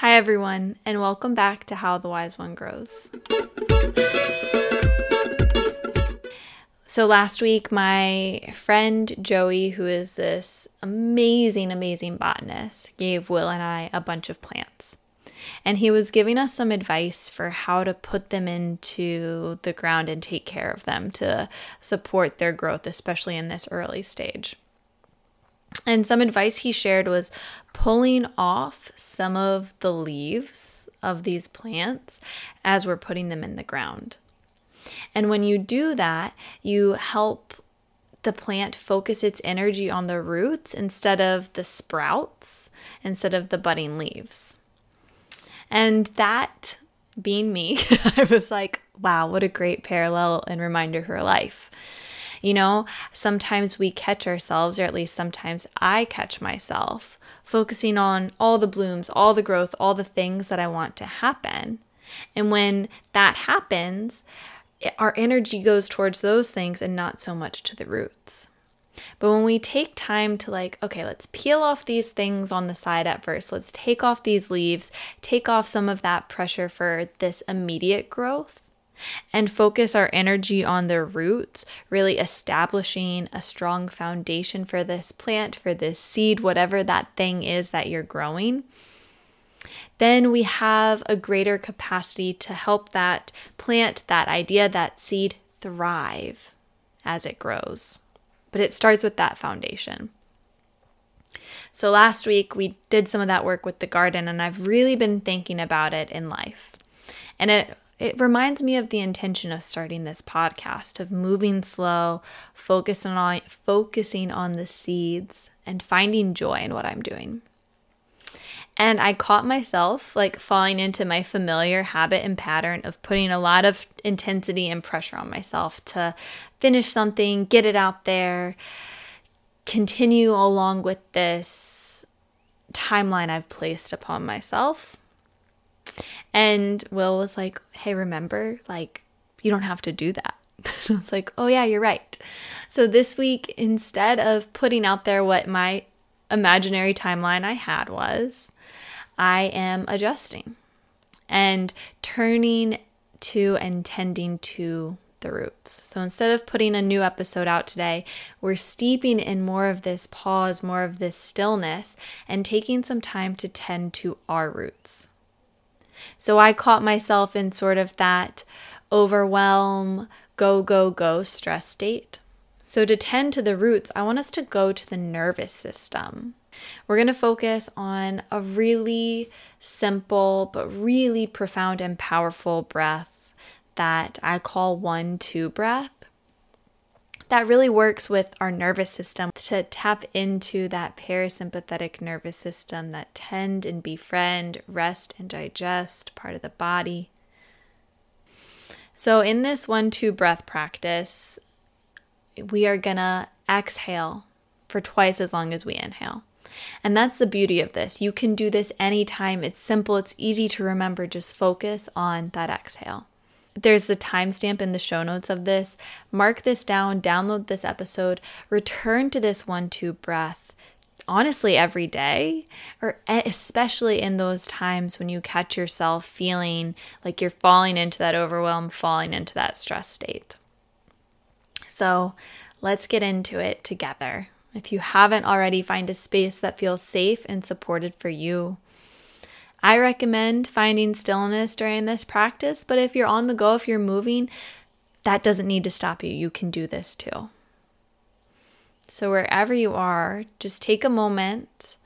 Hi, everyone, and welcome back to How the Wise One Grows. So, last week, my friend Joey, who is this amazing, amazing botanist, gave Will and I a bunch of plants. And he was giving us some advice for how to put them into the ground and take care of them to support their growth, especially in this early stage. And some advice he shared was pulling off some of the leaves of these plants as we're putting them in the ground. And when you do that, you help the plant focus its energy on the roots instead of the sprouts, instead of the budding leaves. And that being me, I was like, wow, what a great parallel and reminder for life. You know, sometimes we catch ourselves, or at least sometimes I catch myself, focusing on all the blooms, all the growth, all the things that I want to happen. And when that happens, our energy goes towards those things and not so much to the roots. But when we take time to, like, okay, let's peel off these things on the side at first, let's take off these leaves, take off some of that pressure for this immediate growth, and focus our energy on the roots, really establishing a strong foundation for this plant, for this seed, whatever that thing is that you're growing, then we have a greater capacity to help that plant, that idea, that seed thrive as it grows. But it starts with that foundation. So last week we did some of that work with the garden, and I've really been thinking about it in life. And it it reminds me of the intention of starting this podcast of moving slow, focusing on focusing on the seeds and finding joy in what I'm doing. And I caught myself like falling into my familiar habit and pattern of putting a lot of intensity and pressure on myself to finish something, get it out there, continue along with this timeline I've placed upon myself and Will was like, hey, remember, like, you don't have to do that. I was like, oh, yeah, you're right. So this week, instead of putting out there what my imaginary timeline I had was, I am adjusting and turning to and tending to the roots. So instead of putting a new episode out today, we're steeping in more of this pause, more of this stillness, and taking some time to tend to our roots. So I caught myself in sort of that overwhelm, go, go, go stress state. So, to tend to the roots, I want us to go to the nervous system. We're going to focus on a really simple but really profound and powerful breath that I call one two breath that really works with our nervous system to tap into that parasympathetic nervous system that tend and befriend, rest and digest part of the body. So, in this one two breath practice, we are gonna exhale for twice as long as we inhale. And that's the beauty of this. You can do this anytime. It's simple, it's easy to remember. Just focus on that exhale. There's the timestamp in the show notes of this. Mark this down, download this episode, return to this one two breath honestly every day, or especially in those times when you catch yourself feeling like you're falling into that overwhelm, falling into that stress state. So let's get into it together. If you haven't already, find a space that feels safe and supported for you. I recommend finding stillness during this practice, but if you're on the go, if you're moving, that doesn't need to stop you. You can do this too. So, wherever you are, just take a moment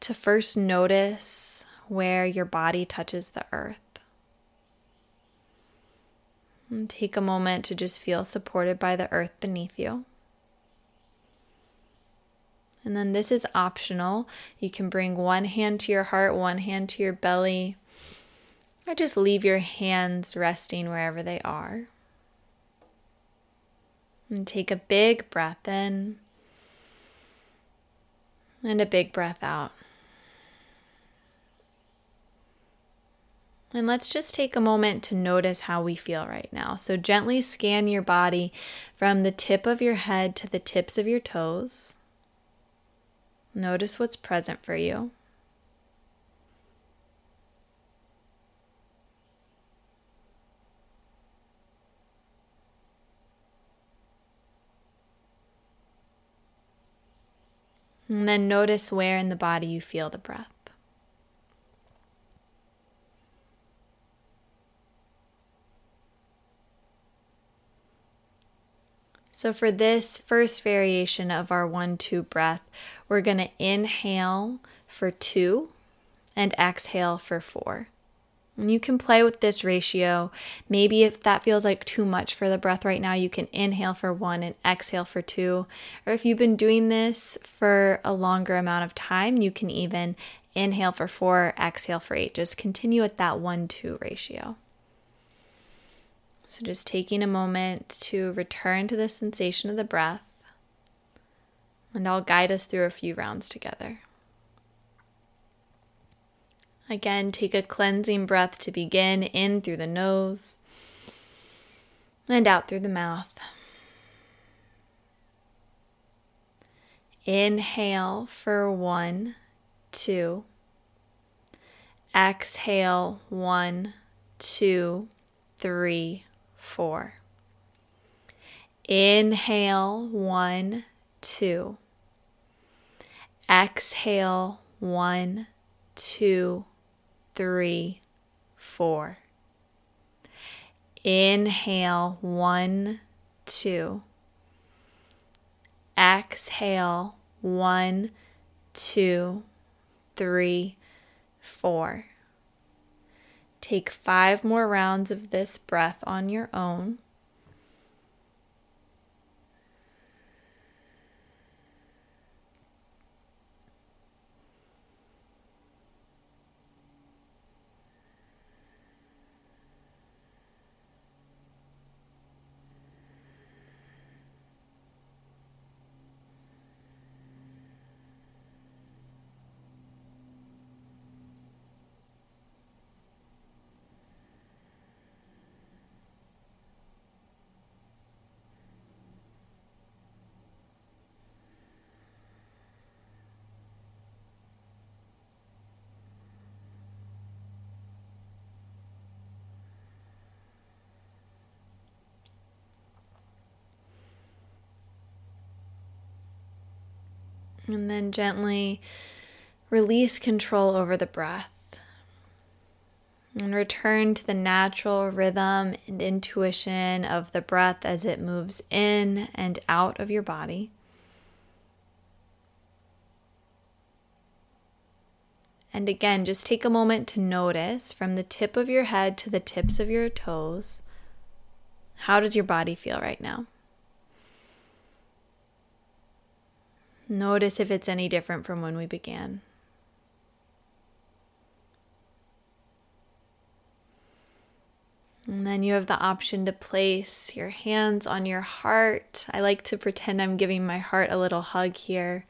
to first notice where your body touches the earth. And take a moment to just feel supported by the earth beneath you. And then this is optional. You can bring one hand to your heart, one hand to your belly, or just leave your hands resting wherever they are. And take a big breath in and a big breath out. And let's just take a moment to notice how we feel right now. So, gently scan your body from the tip of your head to the tips of your toes. Notice what's present for you. And then notice where in the body you feel the breath. So, for this first variation of our one two breath, we're going to inhale for two and exhale for four. And you can play with this ratio. Maybe if that feels like too much for the breath right now, you can inhale for one and exhale for two. Or if you've been doing this for a longer amount of time, you can even inhale for four, exhale for eight. Just continue at that one two ratio. So, just taking a moment to return to the sensation of the breath, and I'll guide us through a few rounds together. Again, take a cleansing breath to begin in through the nose and out through the mouth. Inhale for one, two. Exhale, one, two, three, four. Inhale, one, two. Exhale, one, two, three, four. Inhale, one, two. Exhale, one, two, three, four. Take five more rounds of this breath on your own. And then gently release control over the breath and return to the natural rhythm and intuition of the breath as it moves in and out of your body. And again, just take a moment to notice from the tip of your head to the tips of your toes how does your body feel right now? Notice if it's any different from when we began. And then you have the option to place your hands on your heart. I like to pretend I'm giving my heart a little hug here.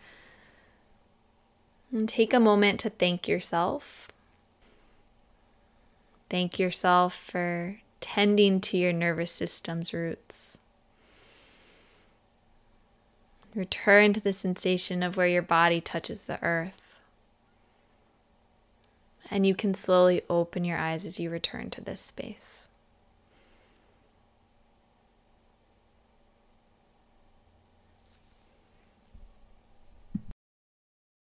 And take a moment to thank yourself. Thank yourself for tending to your nervous system's roots. Return to the sensation of where your body touches the earth. And you can slowly open your eyes as you return to this space.